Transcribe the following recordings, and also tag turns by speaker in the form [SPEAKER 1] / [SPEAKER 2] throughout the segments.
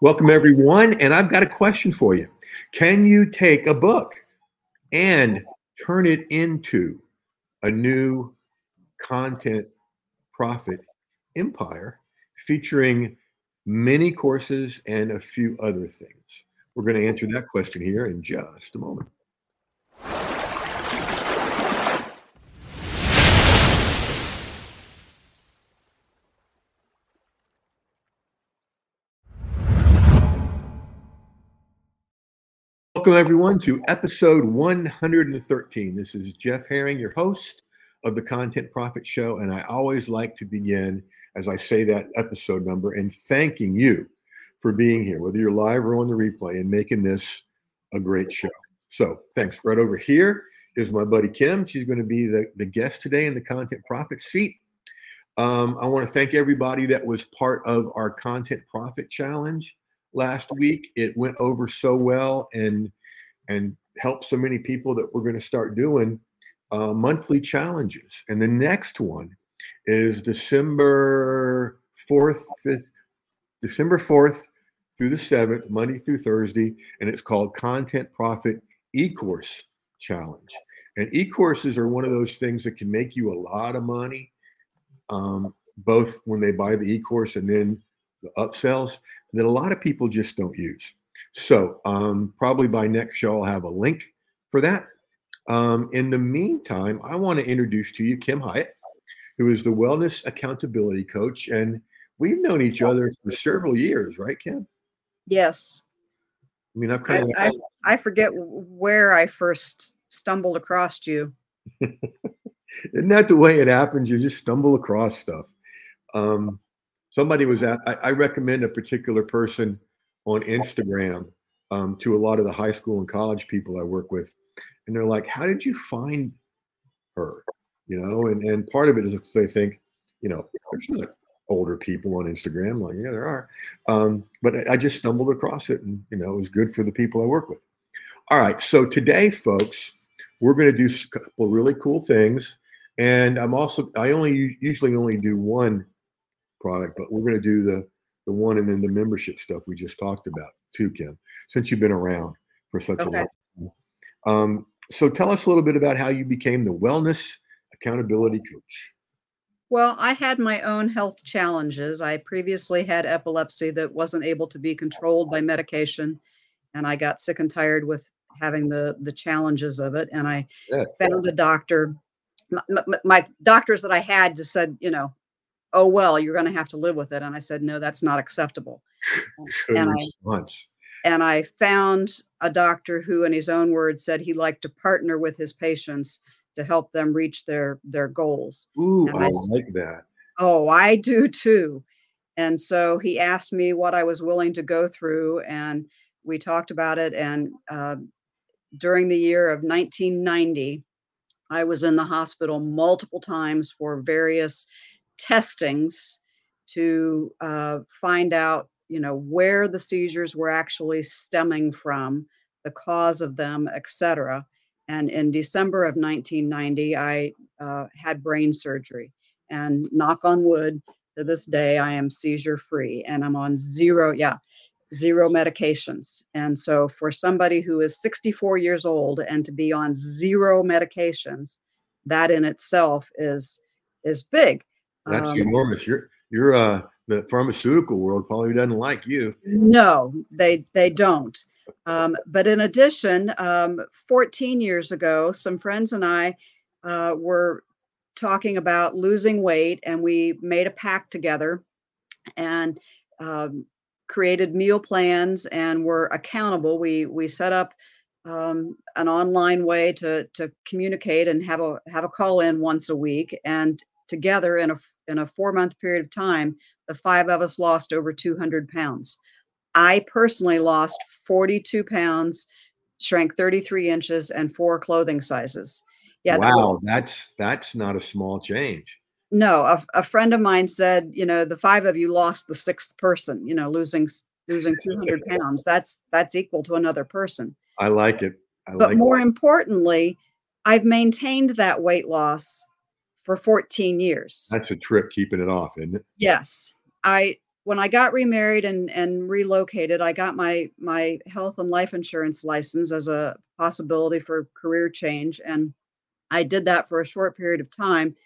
[SPEAKER 1] Welcome, everyone. And I've got a question for you. Can you take a book and turn it into a new content profit empire featuring many courses and a few other things? We're going to answer that question here in just a moment. Welcome, everyone, to episode 113. This is Jeff Herring, your host of the Content Profit Show. And I always like to begin, as I say that episode number, and thanking you for being here, whether you're live or on the replay, and making this a great show. So, thanks. Right over here is my buddy Kim. She's going to be the, the guest today in the Content Profit seat. Um, I want to thank everybody that was part of our Content Profit Challenge last week. It went over so well and and help so many people that we're going to start doing uh, monthly challenges. And the next one is December fourth, fifth, December fourth through the seventh, Monday through Thursday, and it's called Content Profit E-course Challenge. And e-courses are one of those things that can make you a lot of money, um, both when they buy the e-course and then the upsells that a lot of people just don't use. So um, probably by next show, I'll have a link for that. Um, in the meantime, I want to introduce to you Kim Hyatt, who is the wellness accountability coach. And we've known each other for several years, right, Kim?
[SPEAKER 2] Yes.
[SPEAKER 1] I mean, I've kind of.
[SPEAKER 2] I, I, I forget where I first stumbled across you.
[SPEAKER 1] Isn't that the way it happens? You just stumble across stuff. Um, somebody was at, I, I recommend a particular person on Instagram um, to a lot of the high school and college people I work with. And they're like, how did you find her? You know, and, and part of it is they think, you know, there's not older people on Instagram. Like, yeah, there are. Um, but I, I just stumbled across it and, you know, it was good for the people I work with. All right. So today, folks, we're going to do a couple really cool things. And I'm also, I only usually only do one product, but we're going to do the the one and then the membership stuff we just talked about too, Kim, since you've been around for such okay. a long time. Um, so tell us a little bit about how you became the wellness accountability coach.
[SPEAKER 2] Well, I had my own health challenges. I previously had epilepsy that wasn't able to be controlled by medication, and I got sick and tired with having the the challenges of it. And I yeah. found a doctor. My, my, my, doctors that I had just said, you know, oh well you're going to have to live with it and i said no that's not acceptable.
[SPEAKER 1] And I,
[SPEAKER 2] and I found a doctor who in his own words said he liked to partner with his patients to help them reach their their goals.
[SPEAKER 1] Ooh, and I, I like that.
[SPEAKER 2] Oh i do too. And so he asked me what i was willing to go through and we talked about it and uh, during the year of 1990 i was in the hospital multiple times for various testings to uh, find out, you know, where the seizures were actually stemming from, the cause of them, etc. And in December of 1990, I uh, had brain surgery. And knock on wood, to this day, I am seizure free and I'm on zero, yeah, zero medications. And so for somebody who is 64 years old and to be on zero medications, that in itself is is big.
[SPEAKER 1] That's um, enormous. You're you're uh the pharmaceutical world probably doesn't like you.
[SPEAKER 2] No, they they don't. Um, but in addition, um, 14 years ago, some friends and I uh, were talking about losing weight, and we made a pact together and um, created meal plans and were accountable. We we set up um, an online way to to communicate and have a have a call in once a week, and together in a in a four month period of time, the five of us lost over 200 pounds. I personally lost 42 pounds, shrank 33 inches, and four clothing sizes.
[SPEAKER 1] Yeah. Wow, that's that's not a small change.
[SPEAKER 2] No, a, a friend of mine said, you know, the five of you lost the sixth person. You know, losing losing 200 pounds. That's that's equal to another person.
[SPEAKER 1] I like it.
[SPEAKER 2] I but like more it. importantly, I've maintained that weight loss for 14 years.
[SPEAKER 1] That's a trip keeping it off, isn't it?
[SPEAKER 2] Yes. I when I got remarried and and relocated, I got my my health and life insurance license as a possibility for career change, and I did that for a short period of time,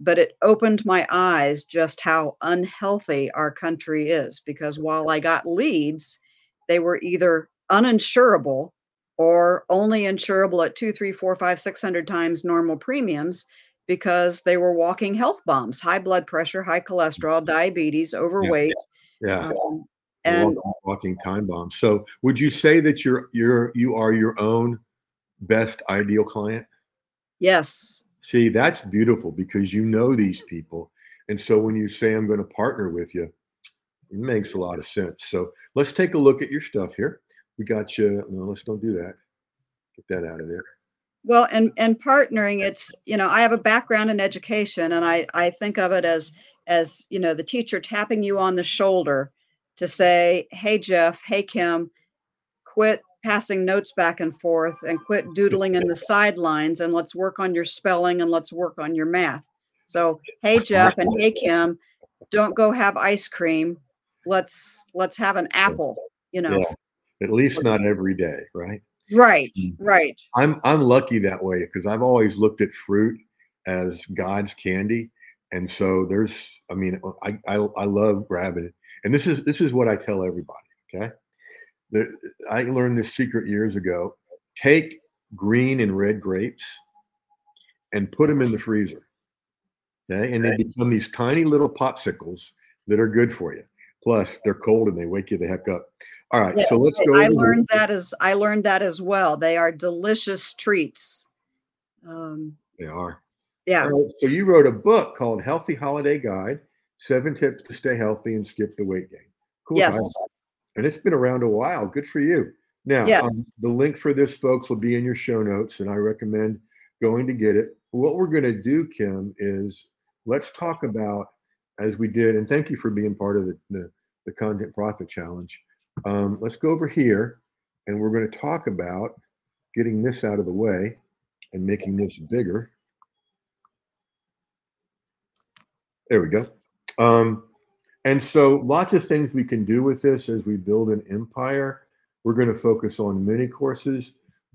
[SPEAKER 2] but it opened my eyes just how unhealthy our country is because while I got leads, they were either uninsurable or only insurable at two, three, four, five, six hundred times normal premiums because they were walking health bombs, high blood pressure, high cholesterol, diabetes, overweight
[SPEAKER 1] yeah,
[SPEAKER 2] yeah.
[SPEAKER 1] Um,
[SPEAKER 2] and
[SPEAKER 1] walking, walking time bombs So would you say that you're you're you are your own best ideal client?
[SPEAKER 2] yes,
[SPEAKER 1] See, that's beautiful because you know these people. And so when you say I'm going to partner with you, it makes a lot of sense. So let's take a look at your stuff here. We got you. No, let's don't do that. Get that out of there.
[SPEAKER 2] Well, and and partnering, it's you know, I have a background in education, and I I think of it as as you know, the teacher tapping you on the shoulder to say, "Hey Jeff, hey Kim, quit passing notes back and forth and quit doodling in the sidelines and let's work on your spelling and let's work on your math. So, hey Jeff and hey Kim, don't go have ice cream. Let's let's have an apple, you know.
[SPEAKER 1] Yeah. At least not every day, right?
[SPEAKER 2] Right,
[SPEAKER 1] Mm.
[SPEAKER 2] right.
[SPEAKER 1] I'm I'm lucky that way because I've always looked at fruit as God's candy, and so there's I mean I I, I love grabbing it, and this is this is what I tell everybody. Okay, there, I learned this secret years ago. Take green and red grapes and put them in the freezer. Okay, and they become these tiny little popsicles that are good for you. Plus, they're cold and they wake you the heck up. All right,
[SPEAKER 2] Yeah,
[SPEAKER 1] so let's go.
[SPEAKER 2] I
[SPEAKER 1] here.
[SPEAKER 2] learned that as I learned that as well. They are delicious treats. Um,
[SPEAKER 1] They are.
[SPEAKER 2] yeah,
[SPEAKER 1] right, so you wrote a book called Healthy Holiday Guide: Seven Tips to Stay Healthy and Skip the Weight Gain. Cool.
[SPEAKER 2] yes,
[SPEAKER 1] title. And it's been around a while. Good for you. Now, um,
[SPEAKER 2] Yes.
[SPEAKER 1] the link for this, folks, will be in your show notes, and I recommend going to get it. What we're going to do, Kim, is let's talk about as we did, and thank you for being part of the the, the Content Profit Challenge. Um, let's go over here, and we're going to talk about getting this out of the way and making this bigger. There we go. Um, and so lots of things we can do with this as we build an empire. We're going to focus on mini courses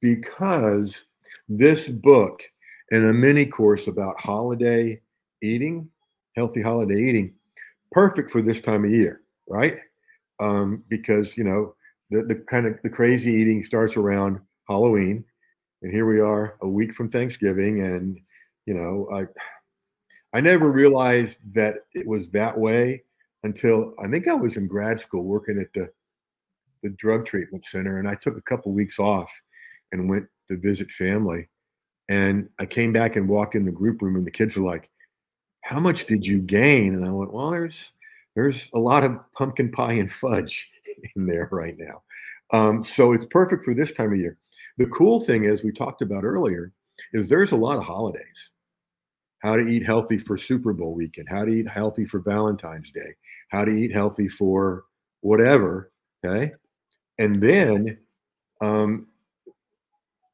[SPEAKER 1] because this book and a mini course about holiday eating, healthy holiday eating, perfect for this time of year, right? Um, because you know the the kind of the crazy eating starts around Halloween, and here we are a week from Thanksgiving, and you know I I never realized that it was that way until I think I was in grad school working at the the drug treatment center, and I took a couple weeks off and went to visit family. And I came back and walked in the group room, and the kids were like, "How much did you gain?" And I went, "Well, there's there's a lot of pumpkin pie and fudge in there right now." Um, so it's perfect for this time of year. The cool thing is, we talked about earlier, is there's a lot of holidays how to eat healthy for Super Bowl weekend, how to eat healthy for Valentine's Day, how to eat healthy for whatever. Okay. And then um,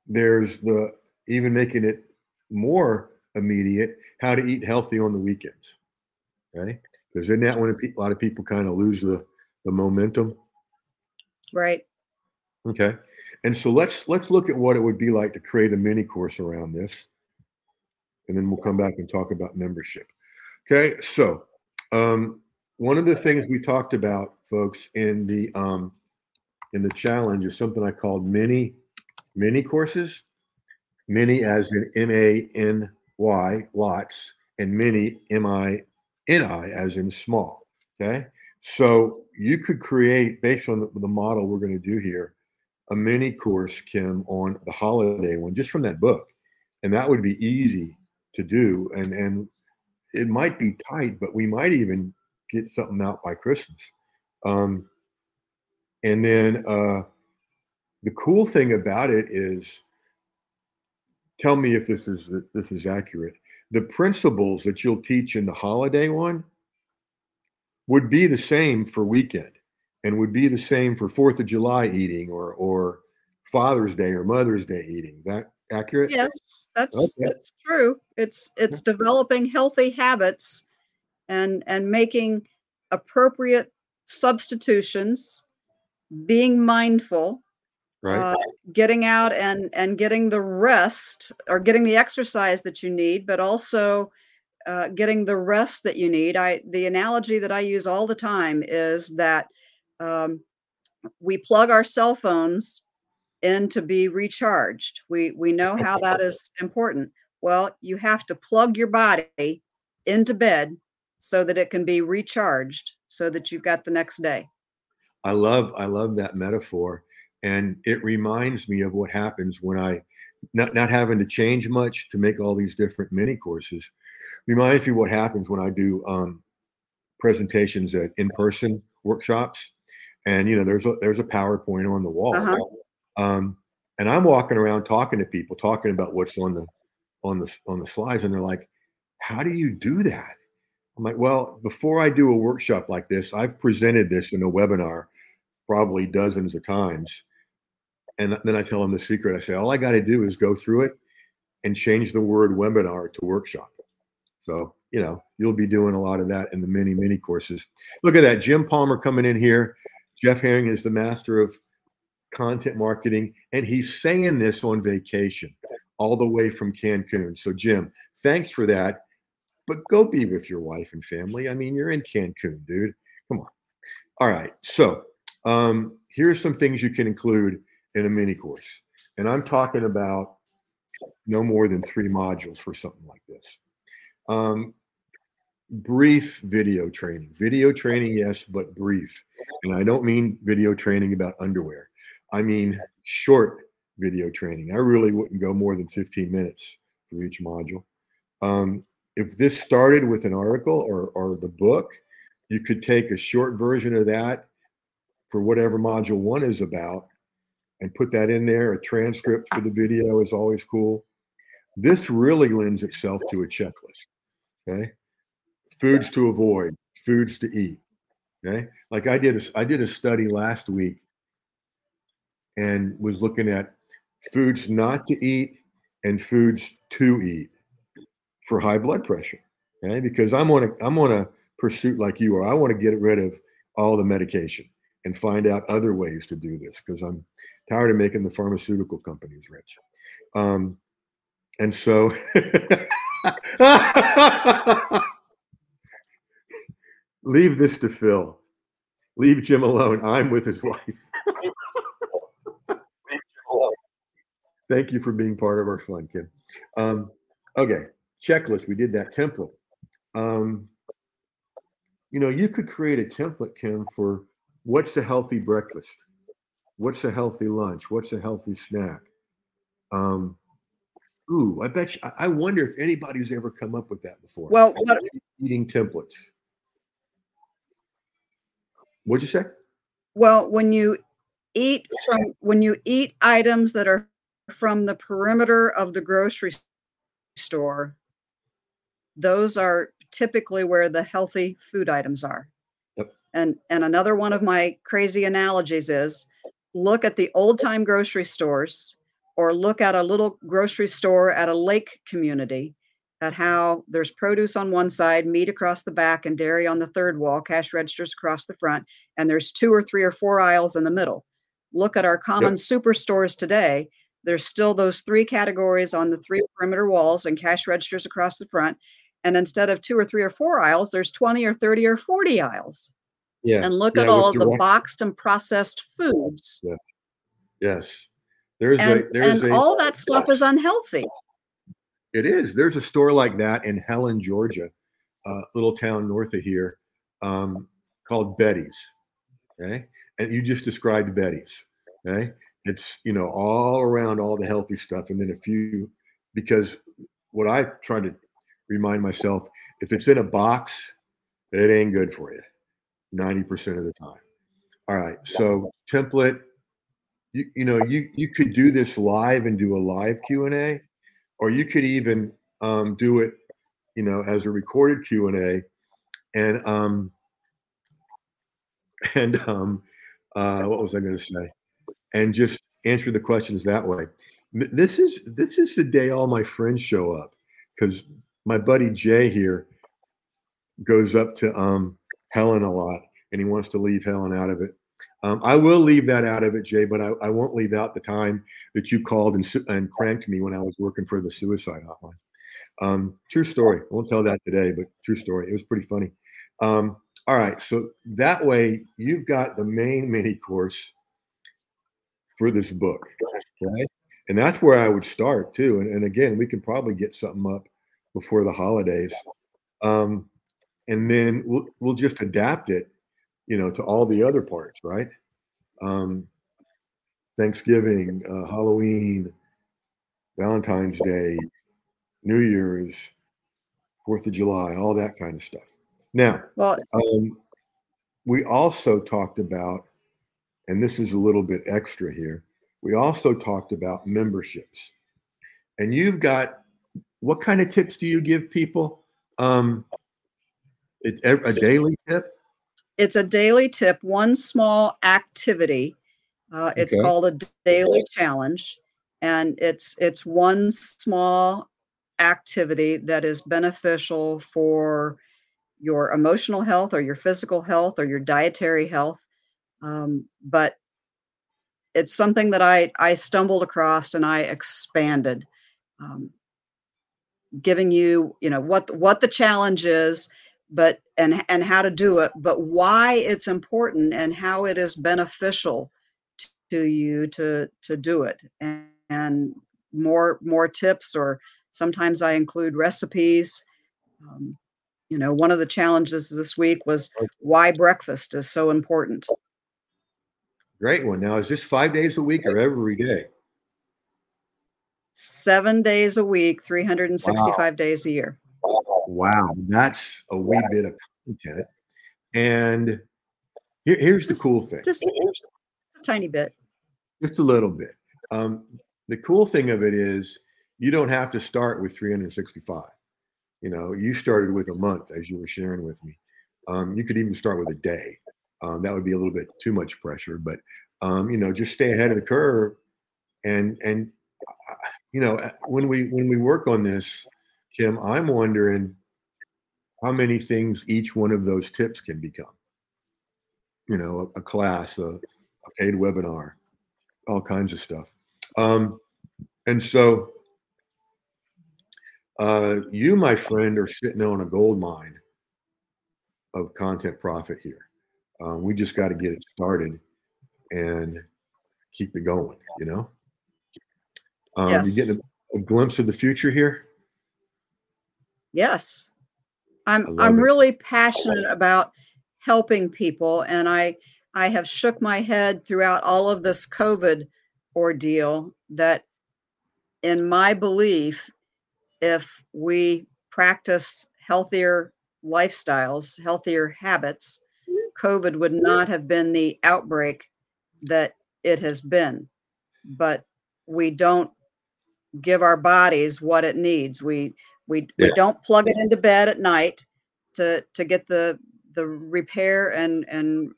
[SPEAKER 1] there's the even making it more immediate how to eat healthy on the weekends. Okay. Because isn't that when a lot of people kind of lose the, the momentum?
[SPEAKER 2] right.
[SPEAKER 1] Okay. And so let's let's look at what it would be like to create a mini course around this. And then we'll come back and talk about membership. Okay. So um, one of the things we talked about, folks, in the um, in the challenge is something I called mini mini courses. Mini as in M A N Y lots and mini M I N I as in small. Okay. So you could create based on the, the model we're going to do here a mini course, Kim, on the holiday one, just from that book, and that would be easy to do. And and it might be tight, but we might even get something out by Christmas. Um, and then uh, the cool thing about it is, tell me if this is this is accurate. The principles that you'll teach in the holiday one would be the same for weekend and would be the same for Fourth of July eating or or Father's Day or Mother's Day eating. That accurate?
[SPEAKER 2] Yes, that's
[SPEAKER 1] Okay.
[SPEAKER 2] that's true. It's it's developing healthy habits and and making appropriate substitutions, being mindful,
[SPEAKER 1] Right.
[SPEAKER 2] uh, getting out and and getting the rest or getting the exercise that you need, but also uh, getting the rest that you need. I the analogy that I use all the time is that um, we plug our cell phones in to be recharged. We we know how that is important. Well, you have to plug your body into bed so that it can be recharged so that you've got the next day.
[SPEAKER 1] I love I love that metaphor, and it reminds me of what happens when I not not having to change much to make all these different mini courses. Reminds me what happens when I do um, presentations at in-person workshops, and you know there's a there's a PowerPoint on the wall,
[SPEAKER 2] Uh-huh.
[SPEAKER 1] um, and I'm walking around talking to people, talking about what's on the on the on the slides, and they're like, "How do you do that?" I'm like, "Well, before I do a workshop like this, I've presented this in a webinar probably dozens of times, and then I tell them the secret. I say, all I got to do is go through it and change the word webinar to workshop. So you know you'll be doing a lot of that in the mini mini courses. Look at that, Jim Palmer coming in here. Jeff Herring is the master of content marketing, and he's saying this on vacation, all the way from Cancun. So Jim, thanks for that. But go be with your wife and family. I mean, you're in Cancun, dude. Come on. All right. So um, here's some things you can include in a mini course, and I'm talking about no more than three modules for something like this. Um, brief video training. Video training, yes, but brief. And I don't mean video training about underwear. I mean short video training. I really wouldn't go more than 15 minutes for each module. Um, if this started with an article or, or the book, you could take a short version of that for whatever module one is about and put that in there. A transcript for ah. the video is always cool. This really lends itself to a checklist. Okay. Foods to avoid, foods to eat. Okay. Like I did a, I did a study last week and was looking at foods not to eat and foods to eat for high blood pressure. Okay. Because I'm on a I'm on a pursuit like you are. I want to get rid of all the medication and find out other ways to do this because I'm tired of making the pharmaceutical companies rich. Um, and so leave this to Phil. Leave Jim alone. I'm with his wife. Thank you for being part of our fun, Kim. Um, okay, checklist. We did that template. Um, you know, you could create a template, Kim, for what's a healthy breakfast, what's a healthy lunch, what's a healthy snack. Um, ooh, I bet you, I I wonder if anybody's ever come up with that before.
[SPEAKER 2] Well, what
[SPEAKER 1] eating templates. What'd you say?
[SPEAKER 2] well, when you eat from when you eat items that are from the perimeter of the grocery store, those are typically where the healthy food items are.
[SPEAKER 1] Yep.
[SPEAKER 2] And and another one of my crazy analogies is look at the old time grocery stores or look at a little grocery store at a lake community at how there's produce on one side, meat across the back, and dairy on the third wall, cash registers across the front, and there's two or three or four aisles in the middle. Look at our common superstores today. There's still those three categories on the three perimeter walls and cash registers across the front. And instead of two or three or four aisles, there's 20 or 30 or 40 aisles.
[SPEAKER 1] Yeah.
[SPEAKER 2] And look
[SPEAKER 1] Yeah,
[SPEAKER 2] at all the
[SPEAKER 1] direct-
[SPEAKER 2] boxed and processed foods.
[SPEAKER 1] Yes. There's
[SPEAKER 2] And,
[SPEAKER 1] a there's
[SPEAKER 2] and
[SPEAKER 1] a
[SPEAKER 2] all that stuff is unhealthy.
[SPEAKER 1] it is. There's a store like that in Helen, Georgia, a little town north of here, um, called Betty's. Okay. And you just described Betty's. Okay. It's you know all around all the healthy stuff, and then a few because what I try to remind myself, if it's in a box, it ain't good for you 90% of the time. All right. So template, you, you know, you, you could do this live and do a live Q&A, or you could even um, do it, you know, as a recorded Q&A and, um, and, um, uh, what was I going to say? And just answer the questions that way. This is, this is the day all my friends show up because my buddy Jay here goes up to, um, Helen a lot, and he wants to leave Helen out of it. Um, I will leave that out of it, Jay, but I, I won't leave out the time that you called and, and cranked me when I was working for the suicide hotline. Um, true story. I won't tell that today, but true story. It was pretty funny. Um, all right. So that way you've got the main mini course for this book. Okay. And that's where I would start too. And, and again, we can probably get something up before the holidays. Um, and then we'll, we'll just adapt it, you know, to all the other parts, right? Um, Thanksgiving, uh, Halloween, Valentine's Day, New Year's, Fourth of July, all that kind of stuff. Now, well, um, we also talked about, and this is a little bit extra here. We also talked about memberships, and you've got what kind of tips do you give people? Um, it's a daily tip.
[SPEAKER 2] It's a daily tip. One small activity. Uh, it's okay. called a daily challenge, and it's it's one small activity that is beneficial for your emotional health or your physical health or your dietary health. Um, but it's something that I, I stumbled across and I expanded, um, giving you, you know, what, what the challenge is, but, and, and how to do it, but why it's important and how it is beneficial to you to, to do it. And, and more, more tips or Sometimes I include recipes. Um, you know, one of the challenges this week was why breakfast is so important.
[SPEAKER 1] Great one. Now, is this five days a week or every day?
[SPEAKER 2] Seven days a week, 365 wow. days a year.
[SPEAKER 1] Wow, that's a wee bit of content. And here, here's just, the cool thing
[SPEAKER 2] just a tiny bit,
[SPEAKER 1] just a little bit. Um, the cool thing of it is you don't have to start with 365. You know, you started with a month, as you were sharing with me. Um, you could even start with a day. Um, that would be a little bit too much pressure, but um, you know, just stay ahead of the curve. And and uh, you know, uh, when we when we work on this, Kim, I'm wondering how many things each one of those tips can become. You know, a, a class, a, a, paid webinar, all kinds of stuff. Um, and so uh, you, my friend, are sitting on a gold mine of content profit here. Um, we just got to get it started and keep it going. You know, um, yes. you getting a, a, glimpse of the future here.
[SPEAKER 2] Yes, I'm. I'm it. really passionate about helping people, and I I have shook my head throughout all of this COVID ordeal that, in my belief, if we practice healthier lifestyles, healthier habits, COVID would not have been the outbreak that it has been. But we don't give our bodies what it needs. We we, yeah. we don't plug it into bed at night to to get the the repair and and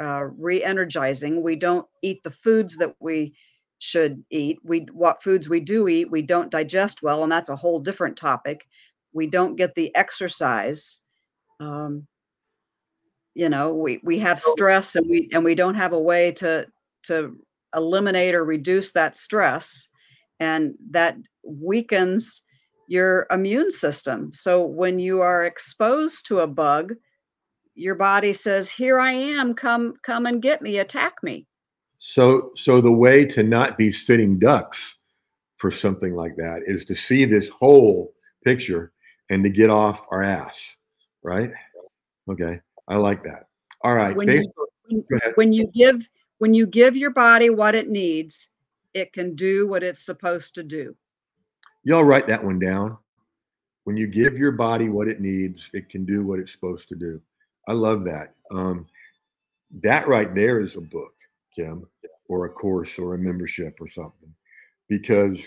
[SPEAKER 2] uh, re-energizing. We don't eat the foods that we should eat. We what foods we do eat, we don't digest well, and that's a whole different topic. We don't get the exercise. Um, you know, we we have stress, and we and we don't have a way to to eliminate or reduce that stress, and that weakens your immune system. So when you are exposed to a bug, your body says, "Here I am. Come come and get me. Attack me."
[SPEAKER 1] So, so the way to not be sitting ducks for something like that is to see this whole picture and to get off our ass, right? Okay, I like that. All right.
[SPEAKER 2] When, Based you, when, when you give when you give your body what it needs, it can do what it's supposed to do.
[SPEAKER 1] Y'all write that one down. When you give your body what it needs, it can do what it's supposed to do. I love that. Um, that right there is a book. Kim, or a course or a membership or something, because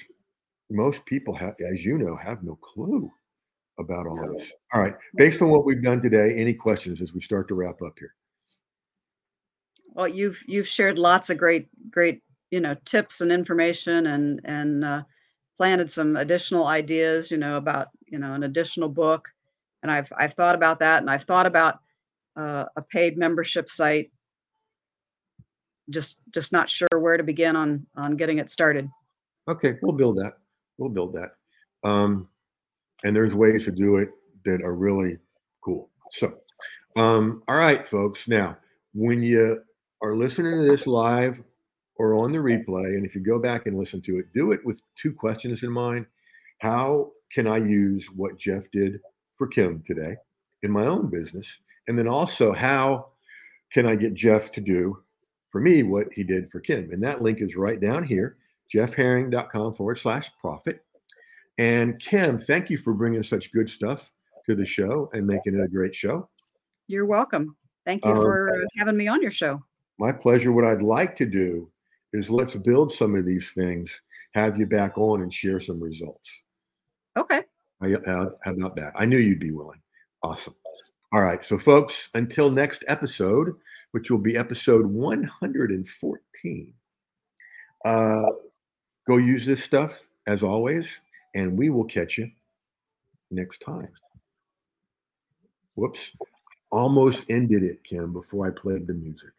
[SPEAKER 1] most people have, as you know, have no clue about all this. All right, based on what we've done today, any questions as we start to wrap up here?
[SPEAKER 2] Well, you've you've shared lots of great great you know tips and information and and uh, planted some additional ideas you know about you know an additional book and I've I've thought about that and I've thought about uh, a paid membership site. Just just not sure where to begin on on getting it started.
[SPEAKER 1] Okay, we'll build that. We'll build that. Um, and there's ways to do it that are really cool. So, um, all right, folks. Now, when you are listening to this live or on the replay, and if you go back and listen to it, do it with two questions in mind. How can I use what Jeff did for Kim today in my own business? And then also, how can I get Jeff to do for me what he did for Kim? And that link is right down here, jeffherring.com forward slash profit. And Kim, thank you for bringing such good stuff to the show and making it a great show.
[SPEAKER 2] You're welcome. Thank you
[SPEAKER 1] Um,
[SPEAKER 2] for uh, having me on your show.
[SPEAKER 1] My pleasure. What I'd like to do is let's build some of these things, have you back on and share some results.
[SPEAKER 2] Okay.
[SPEAKER 1] How, how, how about that? I knew you'd be willing. Awesome. All right. So, folks, until next episode, which will be episode 114, uh, go use this stuff as always, and we will catch you next time. Whoops. Almost ended it, Kim, before I played the music.